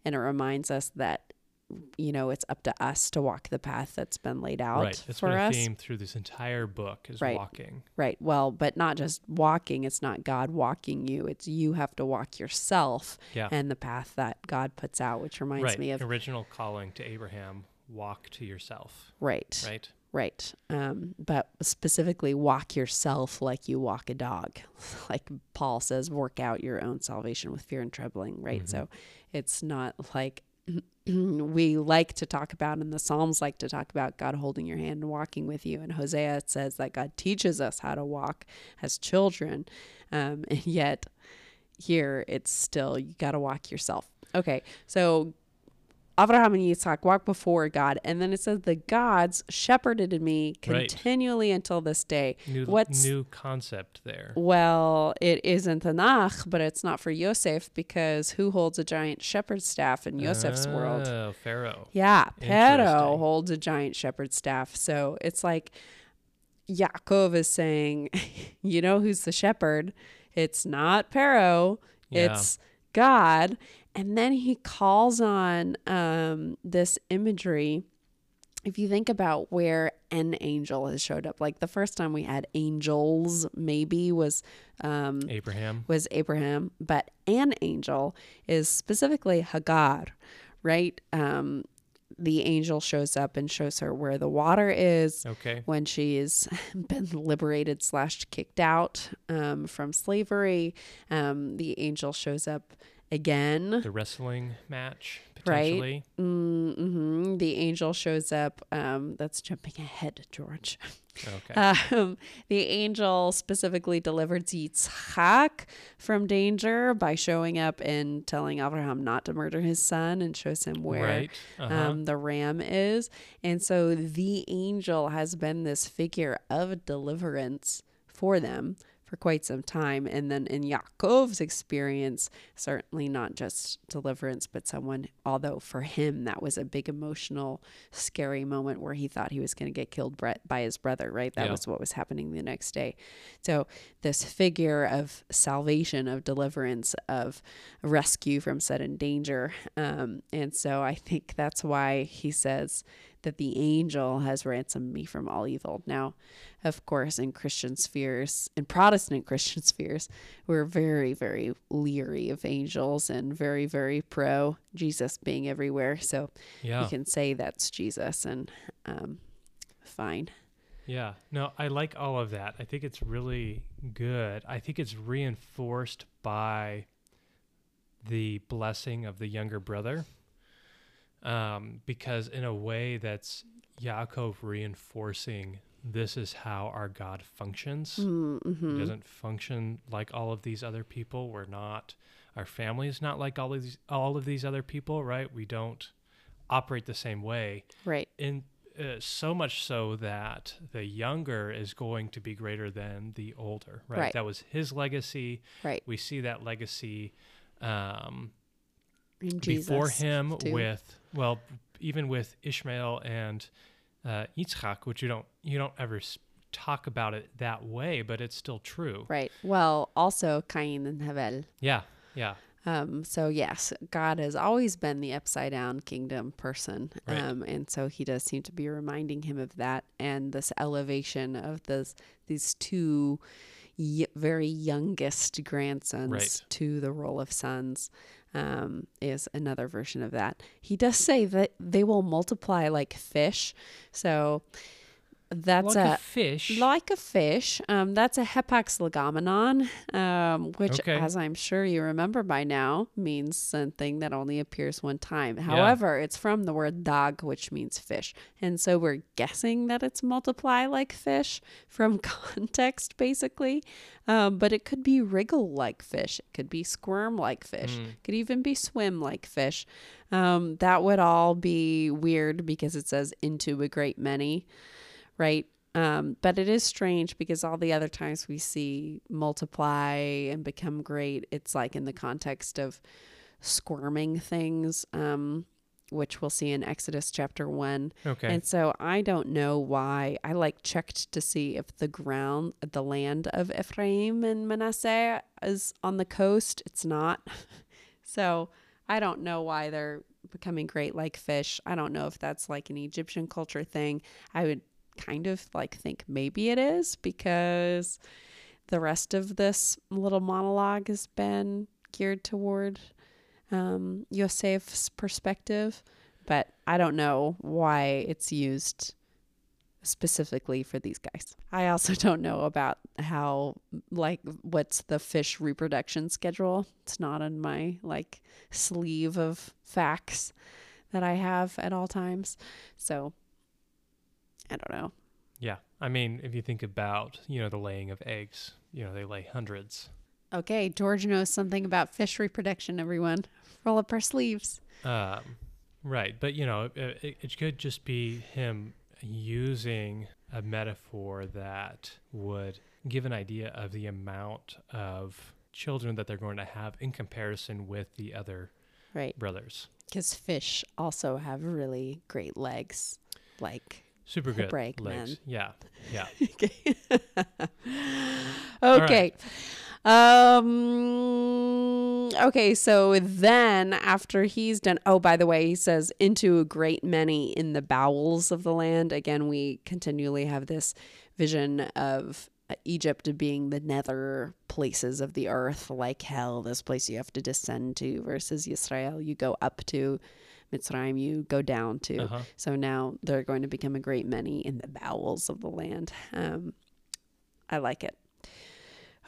And it reminds us that, you know, it's up to us to walk the path that's been laid out right it's for been us. theme through this entire book is Right. walking Right. Well, but not just walking. It's not God walking you. It's you have to walk yourself yeah and the path that God puts out, which reminds right me of original calling to abraham walk to yourself right, right right. Um, but specifically, walk yourself like you walk a dog, like Paul says, work out your own salvation with fear and trembling. Right. Mhm. So, it's not like we like to talk about, and the Psalms like to talk about God holding your hand and walking with you. And Hosea says that God teaches us how to walk as children, um, and yet here it's still you got to walk yourself. Okay, so Abraham and Yitzhak walk before God, and then it says the gods shepherded me Right. continually until this day. new What's- new concept there Well, it is in Tanakh, but it's not for Yosef because who holds a giant shepherd's staff in Yosef's world? oh pharaoh Yeah, Interesting. holds a giant shepherd's staff. So it's like Yaakov is saying, you know who's the shepherd? It's not Pero, Yeah. it's God. And then he calls on um, this imagery. If you think about where an angel has showed up, like the first time we had angels, maybe was um, abraham was Abraham, but an angel is specifically Hagar, right? Um, the angel shows up and shows her where the water is okay when she's been liberated slash kicked out um, from slavery. Um, the angel shows up again. the wrestling match Right. potentially Mm-hmm. The angel shows up. Um, that's jumping ahead, George. okay Um, the angel specifically delivered Yitzhak from danger by showing up and telling Abraham not to murder his son and shows him where right uh-huh. um, the ram is. And so the angel has been this figure of deliverance for them for quite some time. And then in Yaakov's experience, certainly not just deliverance, but someone, although for him that was a big emotional, scary moment where he thought he was going to get killed by his brother, right? That Yeah. was what was happening the next day. So this figure of salvation, of deliverance, of rescue from sudden danger. Um, and so I think that's why he says that the angel has ransomed me from all evil. Now, of course, in Christian spheres, in Protestant Christian spheres, we're very, very leery of angels and very, very pro Jesus being everywhere. So yeah you can say that's Jesus and um, fine. Yeah, no, I like all of that. I think it's really good. I think it's reinforced by the blessing of the younger brother. Um, because in a way that's Yaakov reinforcing this is how our God functions. Mm-hmm. He doesn't function like all of these other people. We're not our family is not like all of these all of these other people, right? We don't operate the same way. Right. In uh, so much so that the younger is going to be greater than the older, right? Right. That was his legacy. Right. We see that legacy um, In before him too. with well, even with Ishmael and uh, Yitzchak, which you don't you don't ever talk about it that way, but it's still true. Right. Well, also Cain and Havel. Yeah, yeah, Um, so yes, God has always been the upside down kingdom person. Right. Um, and so he does seem to be reminding him of that and this elevation of this these two y- very youngest grandsons Right. to the role of sons. Um, is another version of that. He does say that they will multiply like fish. So that's like a a fish. like a fish. Um, that's a hapax legomenon, um, which, Okay. as I'm sure you remember by now, means something that only appears one time. However, it's from the word dag, which means fish. And so we're guessing that it's multiply like fish from context, basically. Um, but it could be wriggle like fish. It could be squirm like fish. Mm. It could even be swim like fish. Um, that would all be weird because it says into a great many right? Um, but it is strange because all the other times we see multiply and become great, it's like in the context of squirming things, um, which we'll see in Exodus chapter one. okay. And so I don't know why. I like checked to see if the ground, the land of Ephraim and Manasseh is on the coast. It's not. so I don't know why they're becoming great like fish. I don't know if that's like an Egyptian culture thing. I would kind of like think maybe it is because the rest of this little monologue has been geared toward um, Yosef's perspective, but I don't know why it's used specifically for these guys. I also don't know about how like what's the fish reproduction schedule. It's not on my like sleeve of facts that I have at all times. So I don't know. yeah. I mean, if you think about, you know, the laying of eggs, you know, they lay hundreds. Okay, George knows something about fish reproduction, everyone. Roll up our sleeves. Um, right. But, you know, it, it- it could just be him using a metaphor that would give an idea of the amount of children that they're going to have in comparison with the other Right. brothers. Because fish also have really great legs. Like, Super good break, legs. men. Yeah. Yeah. okay. right. okay. Um okay, so then after he's done oh by the way, he says into a great many in the bowels of the land. Again, we continually have this vision of uh, Egypt being the nether places of the earth, like hell, this place you have to descend to, versus Israel, you go up to, Mitzrayim, you go down to. Uh-huh. So now they're going to become a great many in the bowels of the land. Um, I like it.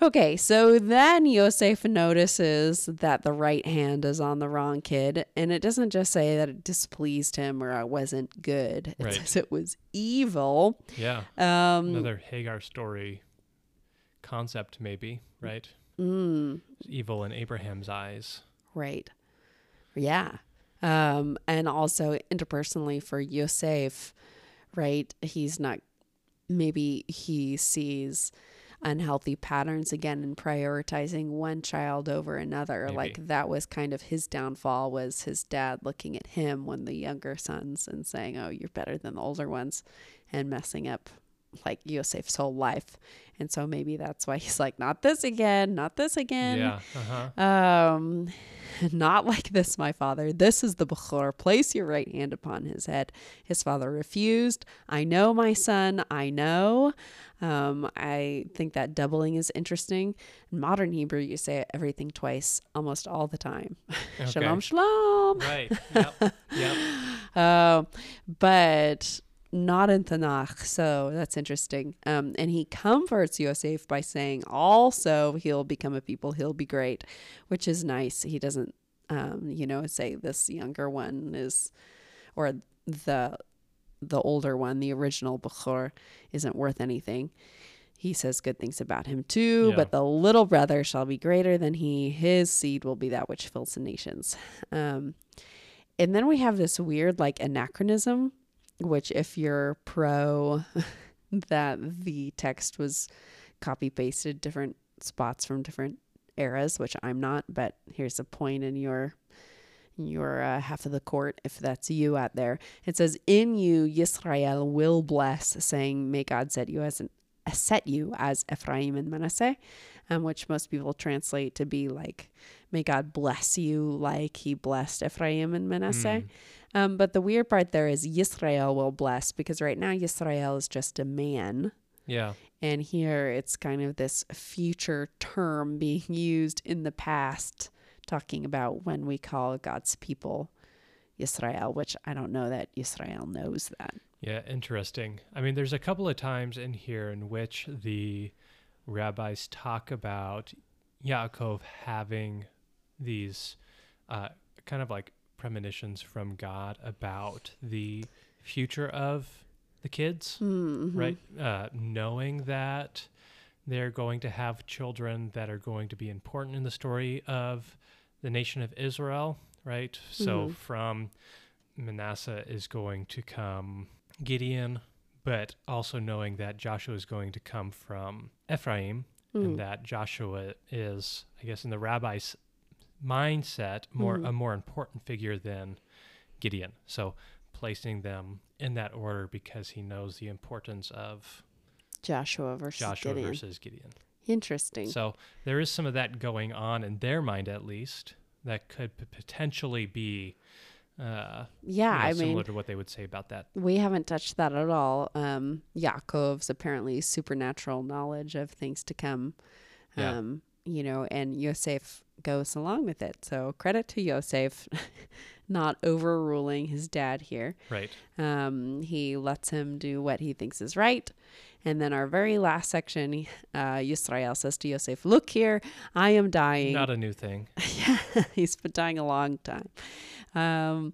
Okay, so then Yosef notices that the right hand is on the wrong kid, and it doesn't just say that it displeased him or it wasn't good. It Right. says it was evil. Yeah. Um, Another Hagar story concept, maybe, right? mm, Evil in Abraham's eyes. right. Yeah. Um, and also interpersonally for Yosef, right? He's not, maybe he sees unhealthy patterns again in prioritizing one child over another. Maybe. Like that was kind of his downfall was his dad looking at him when the younger sons and saying, "Oh, you're better than the older ones," and messing up like Yosef's whole life. And so maybe that's why he's like, "Not this again, not this again." yeah. Uh-huh. Um, not like this, my father. This is the Bechor. Place your right hand upon his head. His father refused. I know, my son. I know. Um, I think that doubling is interesting. In modern Hebrew, you say everything twice almost all the time. Okay. shalom, shalom. Right. Yep. yep. Um, but not in Tanakh. So that's interesting. Um, and he comforts Yosef by saying also he'll become a people, he'll be great, which is nice. He doesn't, um, you know, say this younger one is or the the older one, the original Bechor, isn't worth anything. He says good things about him too, Yeah. but the little brother shall be greater than he. His seed will be that which fills the nations. Um, and then we have this weird like anachronism, which if you're pro that the text was copy pasted different spots from different eras, which I'm not, but here's a point in your your uh, half of the court if that's you out there. It says, "In you, Yisrael will bless," saying, "May God set you as an set you as Ephraim and Manasseh," um, which most people translate to be like, "May God bless you like He blessed Ephraim and Manasseh." Mm. Um, but the weird part there is Yisrael will bless because right now Yisrael is just a man. Yeah. And here it's kind of this future term being used in the past, talking about when we call God's people Yisrael, which I don't know that Yisrael knows that. Yeah, interesting. I mean, there's a couple of times in here in which the rabbis talk about Yaakov having these uh, kind of like premonitions from God about the future of the kids, Mhm. right? Uh, knowing that they're going to have children that are going to be important in the story of the nation of Israel, right? So Mhm. from Manasseh is going to come Gideon, but also knowing that Joshua is going to come from Ephraim Mm. and that Joshua is, I guess, in the rabbi's mindset, more Mhm. a more important figure than Gideon. So placing them in that order because he knows the importance of Joshua versus Joshua Gideon. versus Gideon. Interesting. So there is some of that going on in their mind, at least, that could p- potentially be uh, yeah, you know, I similar mean, to what they would say about that. we haven't touched that at all. Um, Yaakov's apparently supernatural knowledge of things to come. Yeah. You know, and Yosef goes along with it. So credit to Yosef, not overruling his dad here. Right. Um, he lets him do what he thinks is right. And then our very last section, uh, Yisrael says to Yosef, Look here, I am dying. Not a new thing. yeah, he's been dying a long time. Um,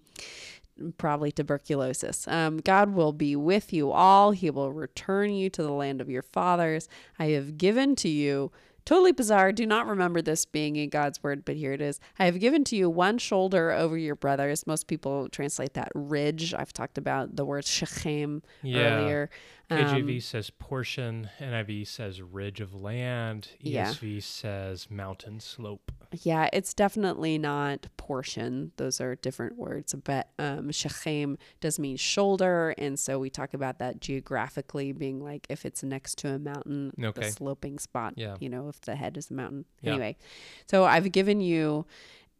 probably tuberculosis. Um, God will be with you all. He will return you to the land of your fathers. I have given to you. Totally bizarre. Do not remember this being in God's word, but here it is. I have given to you one shoulder over your brothers. Most people translate that ridge. I've talked about the word Shechem Yeah. earlier. KJV Um, says portion, NIV says ridge of land, Yeah. ESV says mountain slope. Yeah, it's definitely not portion. Those are different words. But um, Shechem does mean shoulder. And so we talk about that geographically being like if it's next to a mountain, Okay. the sloping spot, Yeah. you know, if the head is a mountain. Yeah. Anyway, so I've given you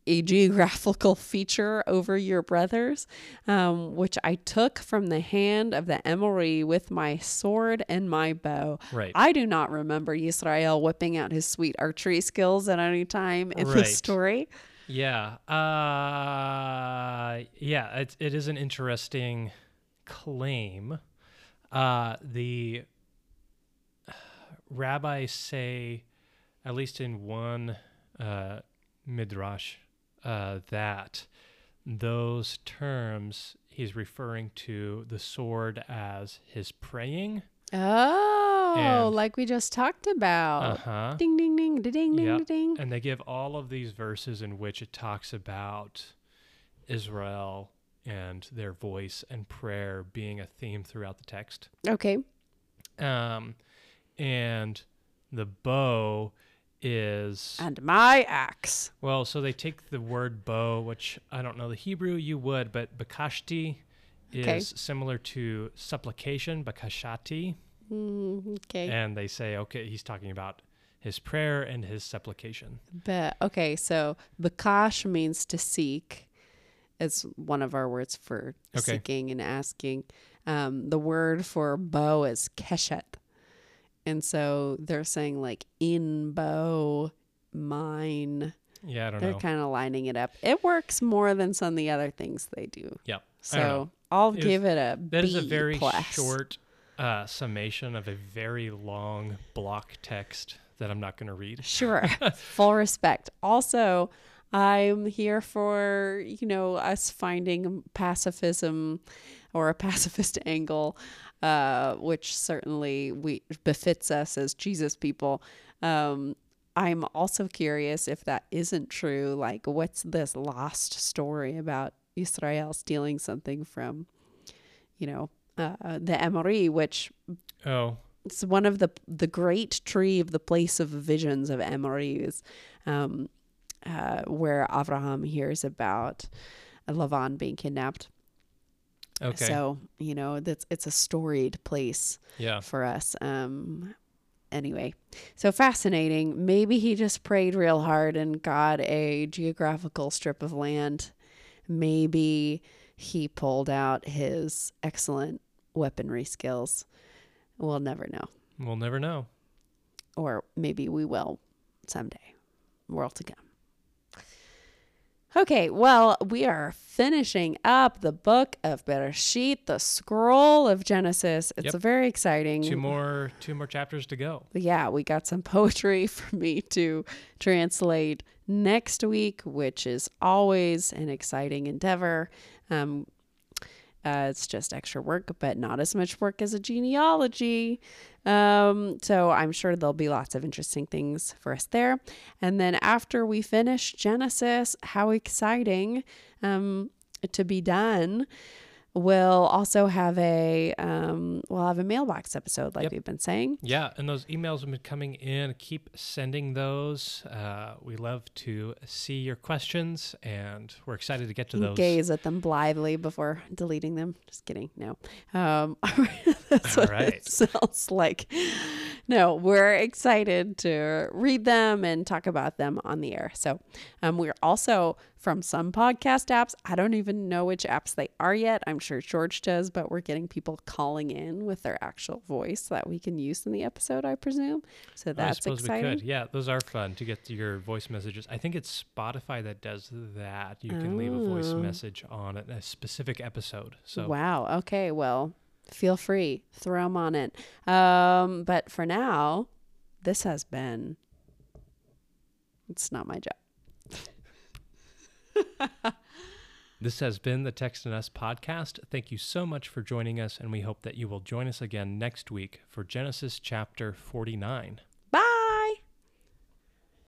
a geographical feature over your brothers, um, which I took from the hand of the Emori with my sword and my bow. Right. I do not remember Yisrael whipping out his sweet archery skills at any time in Right. this story. Yeah. Uh, yeah, it, it is an interesting claim. Uh, the rabbis say, at least in one uh, midrash, uh, that those terms he's referring to the sword as his praying. Oh, And- like we just talked about. Uh huh. Ding, ding, ding, da, ding, ding, Yep. da, ding. And they give all of these verses in which it talks about Israel and their voice and prayer being a theme throughout the text. Okay. Um, and the bow is And my axe. well, so they take the word bow, which I don't know the Hebrew, you would, but bakashti is Okay. similar to supplication, bakashati, Mm, okay. and they say, okay, he's talking about his prayer and his supplication. But okay, so bakash means to seek. It's one of our words for Okay. seeking and asking. Um, the word for bow is keshet. And so they're saying like in bow, mine. Yeah, I don't They're know. kind of lining it up. It works more than some of the other things they do. Yep. I don't know. So I'll It was- give it a That's a very plus. short uh, summation of a very long block text that I'm not going to read. Sure. Full respect. Also, I'm here for, you know, us finding pacifism or a pacifist angle, uh, which certainly we befits us as Jesus people. Um, I'm also curious if that isn't true. Like, what's this lost story about Israel stealing something from, you know, uh, the Emori, which Oh, it's one of the the great tree of the place of visions of Emori's, um, uh, where Abraham hears about Lavan being kidnapped. Okay. So you know that's it's a storied place yeah. for us. Um, anyway, so fascinating. Maybe he just prayed real hard and got a geographical strip of land. Maybe he pulled out his excellent weaponry skills. We'll never know. We'll never know. Or maybe we will someday. World to come. Okay, well, we are finishing up the book of Bereshit, the scroll of Genesis. It's Yep. very exciting. Two more two more chapters to go. yeah, we got some poetry for me to translate next week, which is always an exciting endeavor. Um, uh, it's just extra work, but not as much work as a genealogy. Um, so I'm sure there'll be lots of interesting things for us there. And then after we finish Genesis, how exciting um, to be done! We'll also have a um, we'll have a mailbox episode, like Yep. we've been saying. Yeah, and those emails have been coming in. Keep sending those. Uh, we love to see your questions, and we're excited to get to those. gaze at them blithely before deleting them. Just kidding. No. Um, that's All what right. it sounds like. No, we're excited to read them and talk about them on the air. So um, we're also from some podcast apps. I don't even know which apps they are yet. I'm sure George does, but we're getting people calling in with their actual voice that we can use in the episode, I presume. So I that's suppose exciting. we could. Yeah, those are fun to get your voice messages. I think it's Spotify that does that. You can leave a voice Oh. message on a, a specific episode. So Wow. Okay. Well, feel free, throw them on it. Um, but for now, this has been. It's not my job. this has been the Text and Us podcast. Thank you so much for joining us, and we hope that you will join us again next week for Genesis chapter 49.